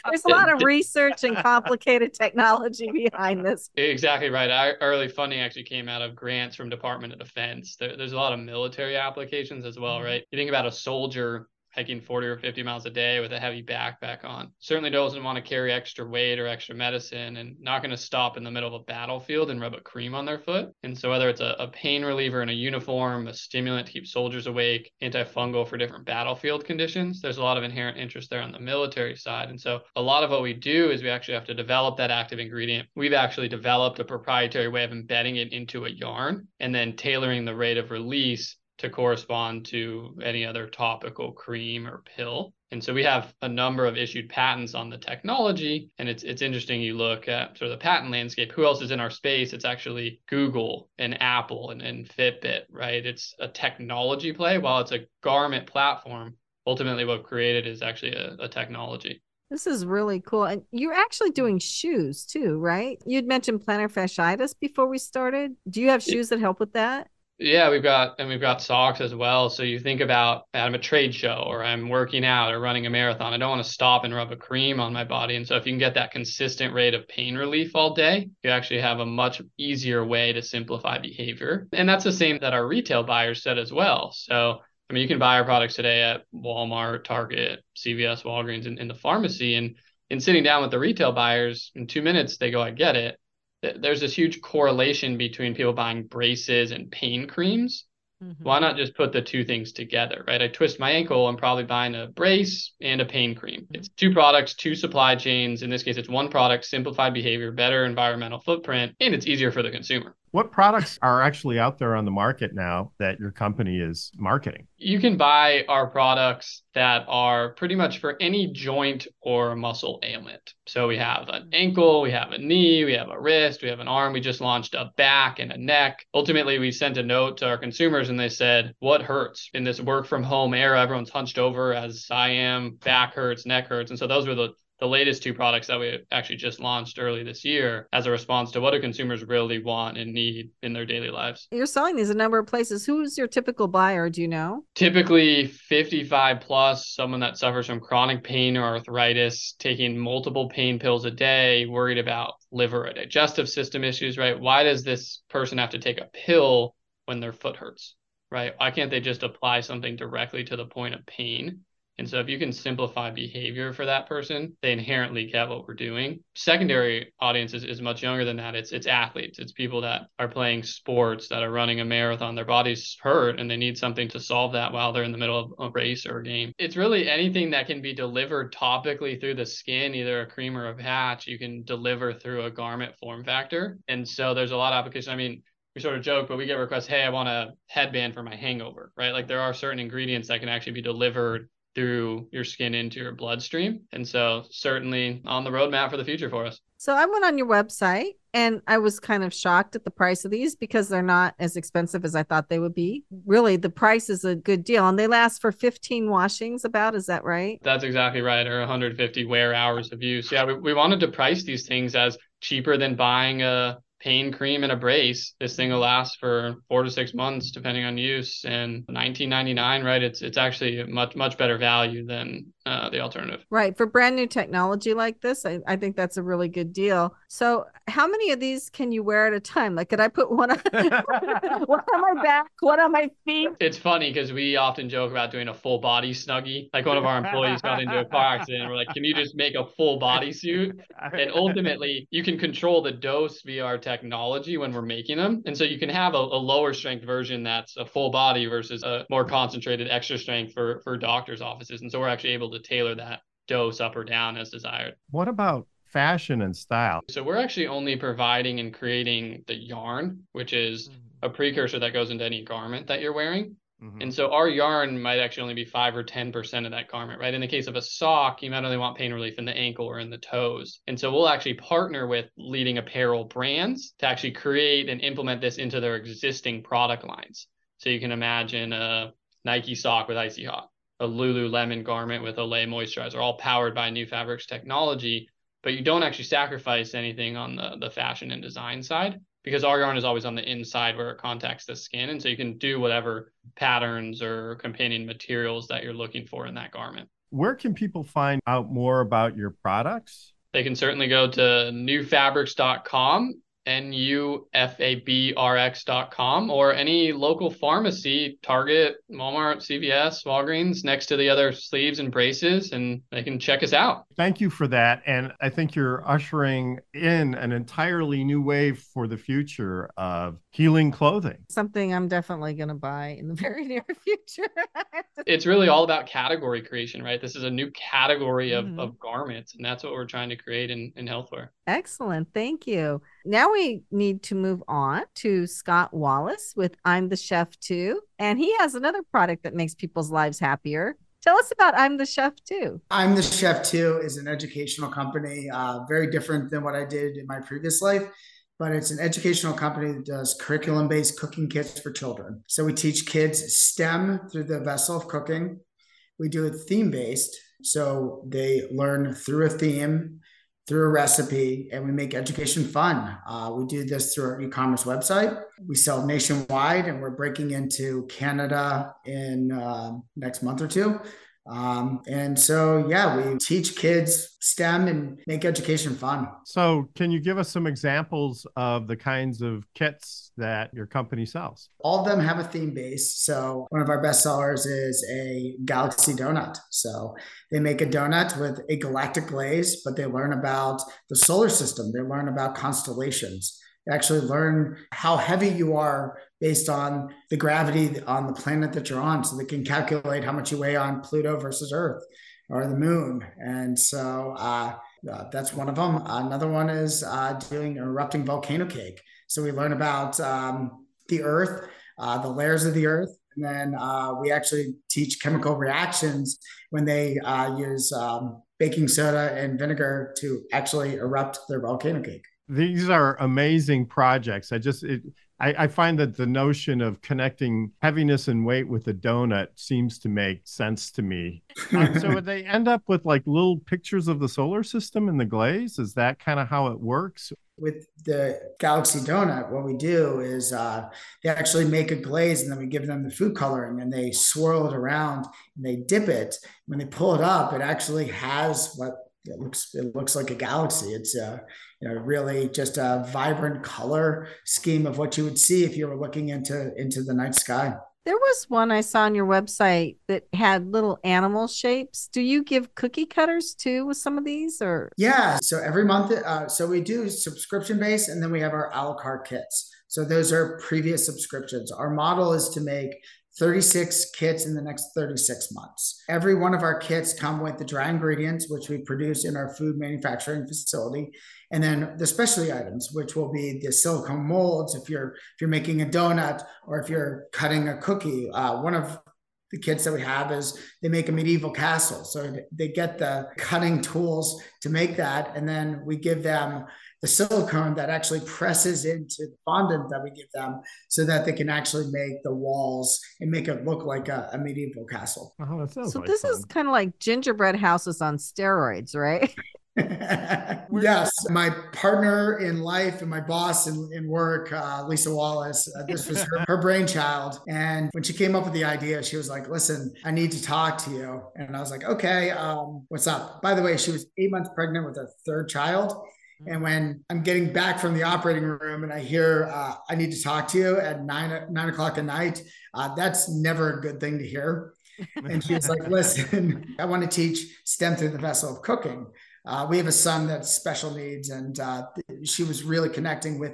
There's a lot of research and complicated technology behind this. Exactly right. Our early funding actually came out of grants from Department of Defense. There, there's a lot of military applications as well, mm-hmm. right? You think about a soldier hiking 40 or 50 miles a day with a heavy backpack on. Certainly doesn't want to carry extra weight or extra medicine and not going to stop in the middle of a battlefield and rub a cream on their foot. And so whether it's a, a pain reliever in a uniform, a stimulant to keep soldiers awake, antifungal for different battlefield conditions, there's a lot of inherent interest there on the military side. And so a lot of what we do is we actually have to develop that active ingredient. We've actually developed a proprietary way of embedding it into a yarn and then tailoring the rate of release to correspond to any other topical cream or pill. And so we have a number of issued patents on the technology. And it's it's interesting you look at sort of the patent landscape. Who else is in our space? It's actually Google and Apple and, and Fitbit, right? It's a technology play. While it's a garment platform, ultimately what created is actually a, a technology. This is really cool. And you're actually doing shoes too, right? You'd mentioned plantar fasciitis before we started. Do you have shoes that help with that? Yeah, we've got and we've got socks as well. So you think about I'm a trade show or I'm working out or running a marathon. I don't want to stop and rub a cream on my body. And so if you can get that consistent rate of pain relief all day, you actually have a much easier way to simplify behavior. And that's the same that our retail buyers said as well. So I mean, you can buy our products today at Walmart, Target, CVS, Walgreens, in, in the pharmacy, and in sitting down with the retail buyers in two minutes, they go, I get it. There's this huge correlation between people buying braces and pain creams Mm-hmm. Why not just put the two things together, right? I twist my ankle, I'm probably buying a brace and a pain cream. Mm-hmm. It's two products, two supply chains. In this case, it's one product, simplified behavior, better environmental footprint, and it's easier for the consumer. What products are actually out there on the market now that your company is marketing? You can buy our products that are pretty much for any joint or muscle ailment. So we have an ankle, we have a knee, we have a wrist, we have an arm. We just launched a back and a neck. Ultimately, we sent a note to our consumers and they said, What hurts? In this work from home era, everyone's hunched over as I am, back hurts, neck hurts. And so those were the the latest two products that we actually just launched early this year as a response to what do consumers really want and need in their daily lives. You're selling these a number of places. Who's your typical buyer? Do you know? Typically 55 plus, someone that suffers from chronic pain or arthritis, taking multiple pain pills a day, worried about liver or digestive system issues, right? Why does this person have to take a pill when their foot hurts? Right? Why can't they just apply something directly to the point of pain? And so if you can simplify behavior for that person, they inherently get what we're doing. Secondary audience is, is much younger than that. It's it's athletes. It's people that are playing sports, that are running a marathon. Their body's hurt and they need something to solve that while they're in the middle of a race or a game. It's really anything that can be delivered topically through the skin, either a cream or a patch, you can deliver through a garment form factor. And so there's a lot of applications. I mean, we sort of joke, but we get requests, hey, I want a headband for my hangover, right? Like there are certain ingredients that can actually be delivered through your skin into your bloodstream. And so, certainly on the roadmap for the future for us. So, I went on your website and I was kind of shocked at the price of these because they're not as expensive as I thought they would be. Really, the price is a good deal and they last for 15 washings, about. Is that right? That's exactly right. Or 150 wear hours of use. Yeah, we, we wanted to price these things as cheaper than buying a pain cream and a brace. This thing will last for four to six months, depending on use. And 19.99, right? It's it's actually much much better value than uh, the alternative. Right for brand new technology like this, I, I think that's a really good deal. So, how many of these can you wear at a time? Like, could I put one on, one on my back, one on my feet? It's funny because we often joke about doing a full body snuggie. Like one of our employees got into a car accident, and we're like, "Can you just make a full body suit?" And ultimately, you can control the dose via our technology when we're making them. And so you can have a, a, lower strength version that's a full body versus a more concentrated extra strength for, for doctors' offices. And so we're actually able to tailor that dose up or down as desired. What about fashion and style? So we're actually only providing and creating the yarn, which is mm-hmm. a precursor that goes into any garment that you're wearing. Mm-hmm. And so our yarn might actually only be five or 10% of that garment, right? In the case of a sock, you might only want pain relief in the ankle or in the toes. And so we'll actually partner with leading apparel brands to actually create and implement this into their existing product lines. So you can imagine a Nike sock with Icy Hot, a Lululemon garment with Olay moisturizer, all powered by Nufabrx technology. But you don't actually sacrifice anything on the, the fashion and design side because our yarn is always on the inside where it contacts the skin. And so you can do whatever patterns or companion materials that you're looking for in that garment. Where can people find out more about your products? They can certainly go to nufabrx.com N-U-F-A-B-R-X.com or any local pharmacy, Target, Walmart, CVS, Walgreens, next to the other sleeves and braces, and they can check us out. Thank you for that. And I think you're ushering in an entirely new wave for the future of healing clothing. Something I'm definitely going to buy in the very near future. it's really all about category creation, right? This is a new category of, mm-hmm. of garments, and that's what we're trying to create in, in healthwear. Excellent. Thank you. Now we need to move on to Scott Wallace with I'm the Chef Too. And he has another product that makes people's lives happier. Tell us about I'm the Chef Too. I'm the Chef Too is an educational company, uh, very different than what I did in my previous life but it's an educational company that does curriculum based cooking kits for children. So we teach kids STEM through the vessel of cooking. We do it theme based. So they learn through a theme through a recipe and we make education fun. Uh, we do this through our e-commerce website. We sell nationwide and we're breaking into Canada in uh, next month or two. Um, and so, yeah, we teach kids STEM and make education fun. So, can you give us some examples of the kinds of kits that your company sells? All of them have a theme base. So, one of our best sellers is a galaxy donut. So, they make a donut with a galactic glaze, but they learn about the solar system, they learn about constellations actually learn how heavy you are based on the gravity on the planet that you're on. So they can calculate how much you weigh on Pluto versus Earth or the moon. And so uh, that's one of them. Another one is uh, doing erupting volcano cake. So we learn about um, the Earth, uh, the layers of the Earth. And then uh, we actually teach chemical reactions when they uh, use um, baking soda and vinegar to actually erupt their volcano cake these are amazing projects. I just it, I, I, find that the notion of connecting heaviness and weight with a donut seems to make sense to me. uh, so they end up with like little pictures of the solar system in the glaze? Is that kind of how it works? With the Galaxy Donut, what we do is uh, they actually make a glaze and then we give them the food coloring and they swirl it around and they dip it. When they pull it up, it actually has what it looks it looks like a galaxy. It's a you know really just a vibrant color scheme of what you would see if you were looking into into the night sky. There was one I saw on your website that had little animal shapes. Do you give cookie cutters too with some of these, or? Yeah, so every month, uh, so we do subscription based, and then we have our a la carte kits. So those are previous subscriptions. Our model is to make 36 kits in the next 36 months. Every one of our kits come with the dry ingredients, which we produce in our food manufacturing facility, and then the specialty items, which will be the silicone molds if you're if you're making a donut or if you're cutting a cookie. Uh, one of the kits that we have is they make a medieval castle, so they get the cutting tools to make that, and then we give them the silicone that actually presses into the fondant that we give them so that they can actually make the walls and make it look like a, a medieval castle. Oh, that sounds so like this fun. is kind of like gingerbread houses on steroids, right? yes, my partner in life and my boss in, in work, uh, Lisa Wallace, uh, this was her, her, brainchild. And when she came up with the idea, she was like, listen, I need to talk to you. And I was like, okay, um, what's up? By the way, she was eight months pregnant with her third child. And when I'm getting back from the operating room and I hear uh, I need to talk to you at nine nine o'clock at night, uh, that's never a good thing to hear. And she's like, "Listen, I want to teach STEM through the vessel of cooking. Uh, we have a son that's special needs, and uh, she was really connecting with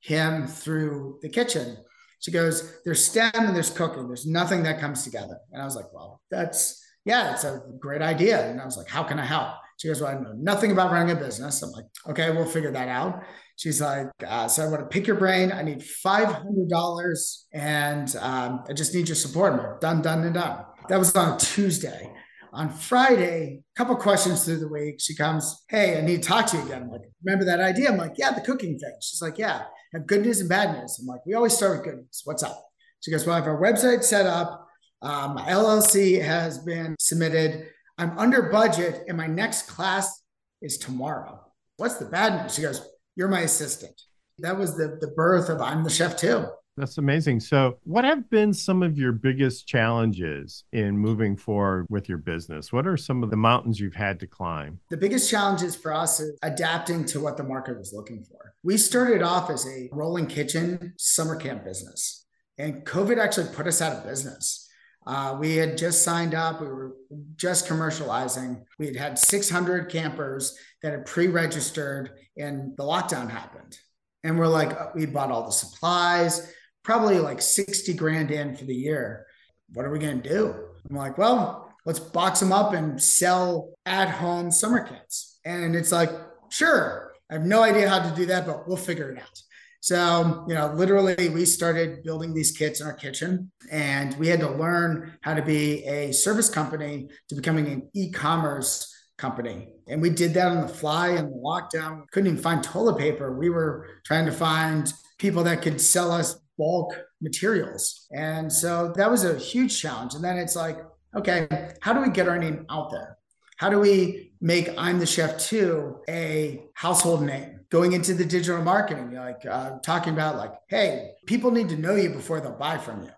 him through the kitchen." She goes, "There's STEM and there's cooking. There's nothing that comes together." And I was like, "Well, that's yeah, it's a great idea." And I was like, "How can I help?" She goes, Well, I know nothing about running a business. I'm like, Okay, we'll figure that out. She's like, uh, So I want to pick your brain. I need $500 and um, I just need your support. I'm done, done, and done. That was on Tuesday. On Friday, a couple questions through the week, she comes, Hey, I need to talk to you again. I'm like, Remember that idea? I'm like, Yeah, the cooking thing. She's like, Yeah, have good news and bad news. I'm like, We always start with good news. What's up? She goes, Well, I have our website set up. Um, LLC has been submitted. I'm under budget and my next class is tomorrow. What's the bad news? She goes, You're my assistant. That was the, the birth of I'm the chef too. That's amazing. So, what have been some of your biggest challenges in moving forward with your business? What are some of the mountains you've had to climb? The biggest challenges for us is adapting to what the market was looking for. We started off as a rolling kitchen summer camp business, and COVID actually put us out of business. Uh, we had just signed up. We were just commercializing. We had had 600 campers that had pre-registered, and the lockdown happened. And we're like, uh, we bought all the supplies, probably like 60 grand in for the year. What are we going to do? I'm like, well, let's box them up and sell at-home summer kits. And it's like, sure. I have no idea how to do that, but we'll figure it out. So, you know, literally, we started building these kits in our kitchen, and we had to learn how to be a service company to becoming an e commerce company. And we did that on the fly in the lockdown. Couldn't even find toilet paper. We were trying to find people that could sell us bulk materials. And so that was a huge challenge. And then it's like, okay, how do we get our name out there? How do we make I'm the Chef too a household name? Going into the digital marketing, like uh, talking about like, hey, people need to know you before they'll buy from you.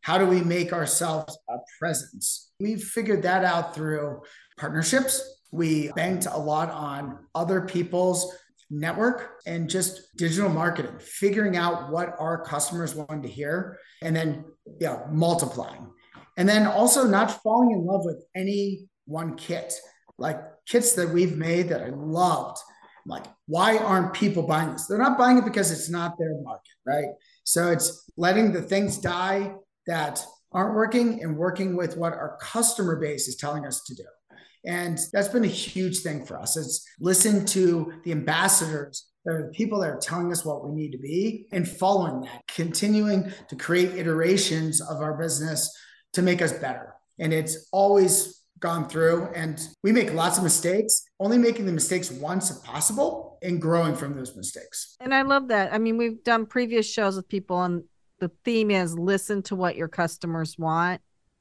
how do we make ourselves a presence? We figured that out through partnerships. We banked a lot on other people's network and just digital marketing, figuring out what our customers wanted to hear and then yeah, multiplying. And then also not falling in love with any one kit. Like kits that we've made that I loved. Like, why aren't people buying this? They're not buying it because it's not their market, right? So it's letting the things die that aren't working and working with what our customer base is telling us to do. And that's been a huge thing for us. It's listen to the ambassadors that are the people that are telling us what we need to be and following that, continuing to create iterations of our business to make us better. And it's always gone through and we make lots of mistakes, only making the mistakes once if possible and growing from those mistakes. And I love that. I mean, we've done previous shows with people and the theme is listen to what your customers want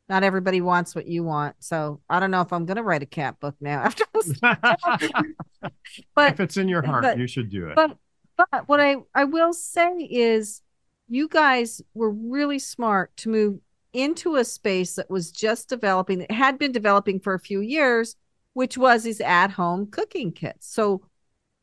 not everybody wants what you want. So I don't know if I'm going to write a cat book now after this. but if it's in your heart, but, you should do it. But but what I I will say is, you guys were really smart to move into a space that was just developing, that had been developing for a few years, which was these at home cooking kits. So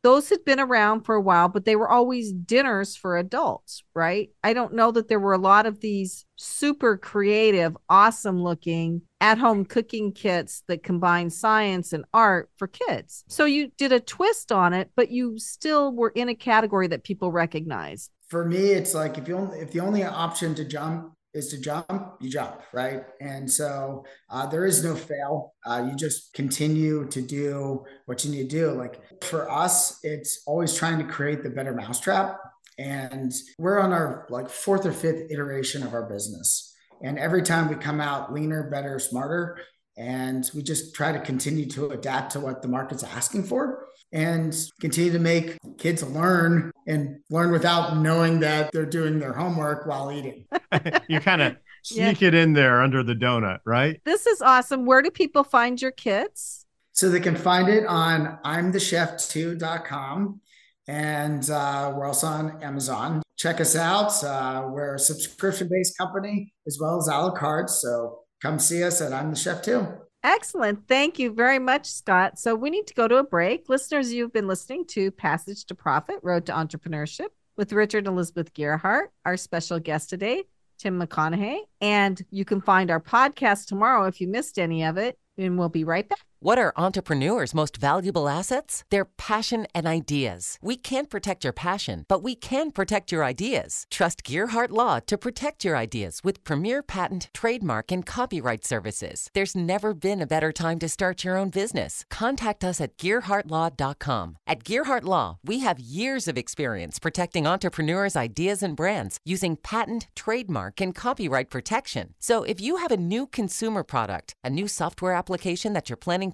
those had been around for a while, but they were always dinners for adults, right? I don't know that there were a lot of these super creative, awesome looking at home cooking kits that combine science and art for kids. So you did a twist on it, but you still were in a category that people recognize. For me, it's like if you only, if the only option to jump is to jump, you jump, right? And so uh, there is no fail. Uh, you just continue to do what you need to do. Like for us, it's always trying to create the better mousetrap. And we're on our like fourth or fifth iteration of our business. And every time we come out leaner, better, smarter, and we just try to continue to adapt to what the market's asking for and continue to make kids learn and learn without knowing that they're doing their homework while eating. you kind of sneak yeah. it in there under the donut, right? This is awesome. Where do people find your kits? So they can find it on imthecheftoo.com and uh, we're also on Amazon. Check us out. Uh, we're a subscription based company as well as a la carte. So come see us at I'm the Chef too. Excellent. Thank you very much, Scott. So we need to go to a break. Listeners, you've been listening to Passage to Profit Road to Entrepreneurship with Richard Elizabeth Gearhart. Our special guest today, Tim McConnehey. And you can find our podcast tomorrow if you missed any of it. And we'll be right back. What are entrepreneurs' most valuable assets? Their passion and ideas. We can't protect your passion, but we can protect your ideas. Trust Gearhart Law to protect your ideas with premier patent, trademark, and copyright services. There's never been a better time to start your own business. Contact us at GearhartLaw.com. At Gearhart Law, we have years of experience protecting entrepreneurs' ideas and brands using patent, trademark, and copyright protection. So if you have a new consumer product, a new software application that you're planning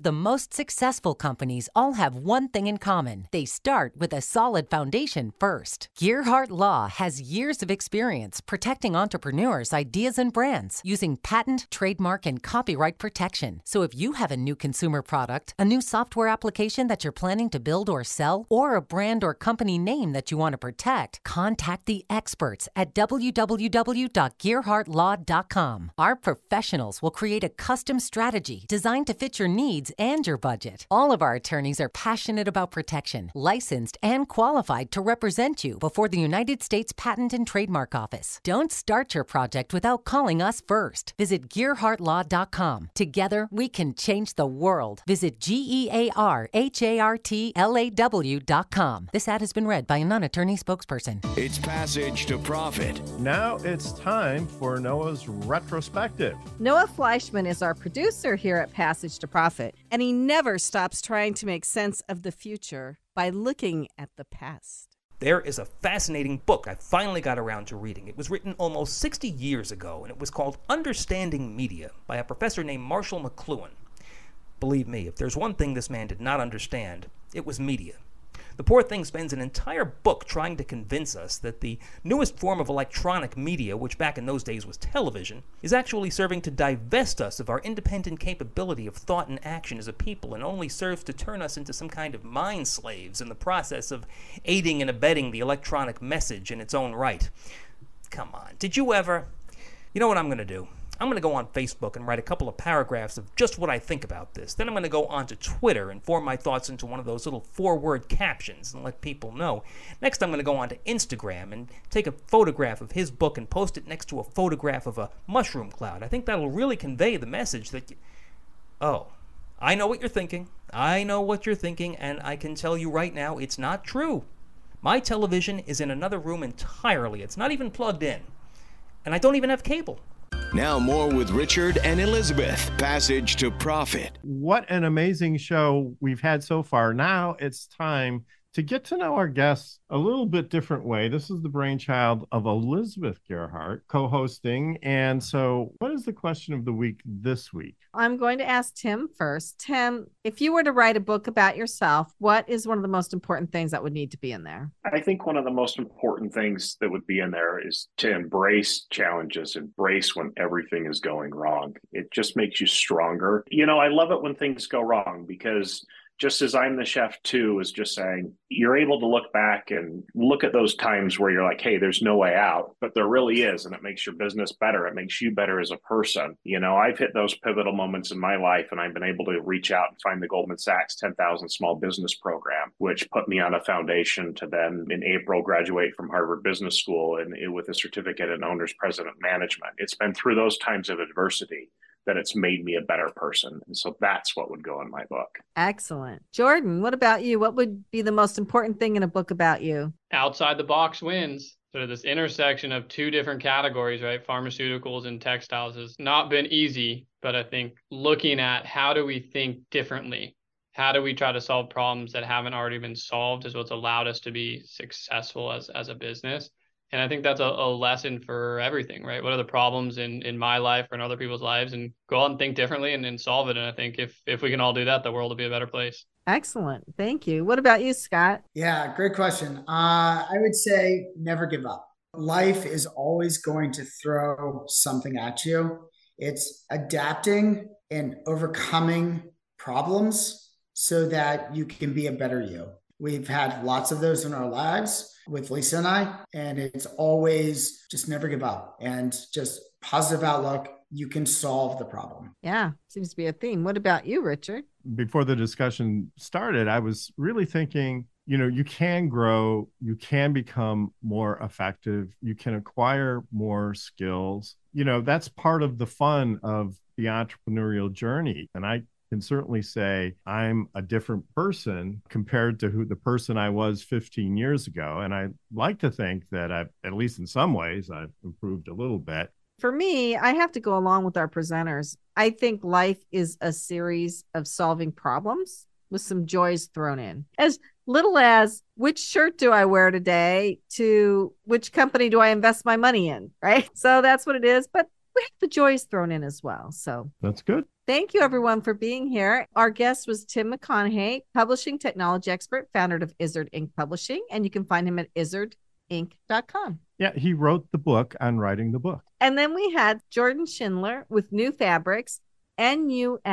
the most successful companies all have one thing in common they start with a solid foundation first. Gearhart Law has years of experience protecting entrepreneurs' ideas and brands using patent, trademark, and copyright protection. So if you have a new consumer product, a new software application that you're planning to build or sell, or a brand or company name that you want to protect, contact the experts at www.gearhartlaw.com. Our professionals will create a custom strategy designed to fit your needs and your budget. All of our attorneys are passionate about protection, licensed, and qualified to represent you before the United States Patent and Trademark Office. Don't start your project without calling us first. Visit GearhartLaw.com. Together, we can change the world. Visit G E A R H A R T L A W.com. This ad has been read by a non attorney spokesperson. It's Passage to Profit. Now it's time for Noah's retrospective. Noah Fleischman is our producer here at Passage to Profit and he never stops trying to make sense of the future by looking at the past. there is a fascinating book I finally got around to reading. It was written almost 60 years ago, and it was called Understanding Media by a professor named Marshall McLuhan. Believe me, if there's one thing this man did not understand, it was media. The poor thing spends an entire book trying to convince us that the newest form of electronic media, which back in those days was television, is actually serving to divest us of our independent capability of thought and action as a people and only serves to turn us into some kind of mind slaves in the process of aiding and abetting the electronic message in its own right. Come on, did you ever? You know what I'm going to do? I'm going to go on Facebook and write a couple of paragraphs of just what I think about this. Then I'm going to go onto Twitter and form my thoughts into one of those little four word captions and let people know. Next, I'm going to go onto Instagram and take a photograph of his book and post it next to a photograph of a mushroom cloud. I think that'll really convey the message that. You... Oh, I know what you're thinking. I know what you're thinking, and I can tell you right now it's not true. My television is in another room entirely. It's not even plugged in. And I don't even have cable. Now, more with Richard and Elizabeth. Passage to Profit. What an amazing show we've had so far. Now it's time to get to know our guests a little bit different way. This is the brainchild of Elizabeth Gearhart co-hosting. And so, what is the question of the week this week? I'm going to ask Tim first. Tim, if you were to write a book about yourself, what is one of the most important things that would need to be in there? I think one of the most important things that would be in there is to embrace challenges, embrace when everything is going wrong. It just makes you stronger. You know, I love it when things go wrong because just as I'm the chef too, is just saying you're able to look back and look at those times where you're like, hey, there's no way out, but there really is. And it makes your business better. It makes you better as a person. You know, I've hit those pivotal moments in my life and I've been able to reach out and find the Goldman Sachs 10,000 Small Business Program, which put me on a foundation to then in April graduate from Harvard Business School and with a certificate in Owner's President Management. It's been through those times of adversity that it's made me a better person. And so that's what would go in my book. Excellent. Jordan, what about you? What would be the most important thing in a book about you? Outside the box wins. Sort of this intersection of two different categories, right? Pharmaceuticals and textiles has not been easy, but I think looking at how do we think differently? How do we try to solve problems that haven't already been solved is what's allowed us to be successful as, as a business and i think that's a, a, lesson for everything right? What are the problems in in my life or in other people's lives? And go out and think differently and, and solve it. And i think if if we can all do that the world will be a better place. Excellent. Thank you. What about you scott? Yeah great question. Uh, i would say never give up. Life is always going to throw something at you. It's adapting and overcoming problems so that you can be a better you. We've had lots of those in our lives with Lisa and I. And it's always just never give up and just positive outlook. You can solve the problem. Yeah, seems to be a theme. What about you, Richard? Before the discussion started, I was really thinking you know you can grow you can become more effective you can acquire more skills you know that's part of the fun of the entrepreneurial journey and i can certainly say I'm a different person compared to who the person I was 15 years ago. And I like to think that I've, at least in some ways, I've improved a little bit. For me, I have to go along with our presenters. I think life is a series of solving problems with some joys thrown in. As little as which shirt do I wear today to which company do I invest my money in, right? So that's what it is. But we have the joys thrown in as well. So that's good. Thank you, everyone, for being here. Our guest was Tim McConnehey, publishing technology expert, founder of Izzard Ink. Publishing, and you can find him at izzardink.com. Yeah, he wrote the book on writing the book. And then we had Jordan Schindler with Nufabrx, N-U-F-A-B-R-X.com.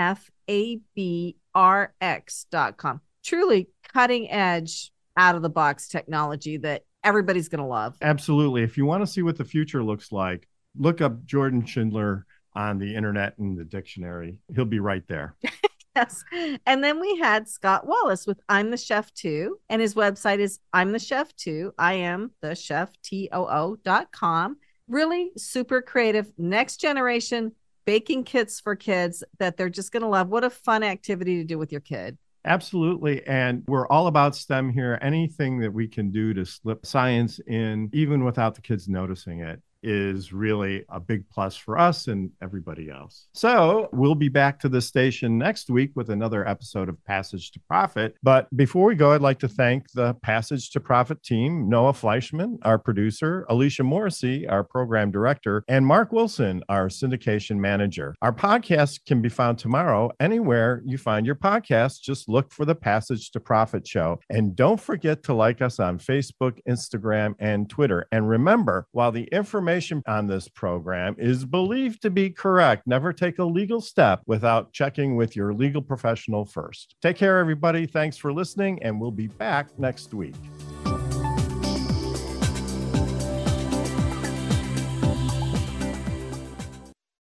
Truly cutting edge, out of the box technology that everybody's going to love. Absolutely. If you want to see what the future looks like, look up Jordan Schindler on the internet and the dictionary. He'll be right there. yes. And then we had Scott Wallace with I'm the Chef Too. And his website is I'm the Chef Too. I am the chef, T O O dot com. Really super creative, next generation baking kits for kids that they're just going to love. What a fun activity to do with your kid. Absolutely. And we're all about STEM here. Anything that we can do to slip science in, even without the kids noticing it, is really a big plus for us and everybody else. So we'll be back to the station next week with another episode of Passage to Profit. But before we go, I'd like to thank the Passage to Profit team Noah Fleischman, our producer, Alicia Morrissey, our program director, and Mark Wilson, our syndication manager. Our podcast can be found tomorrow anywhere you find your podcast. Just look for the Passage to Profit show. And don't forget to like us on Facebook, Instagram, and Twitter. And remember, while the information on this program is believed to be correct, never take a legal step without checking with your legal professional first. Take care, everybody. Thanks for listening, and we'll be back next week.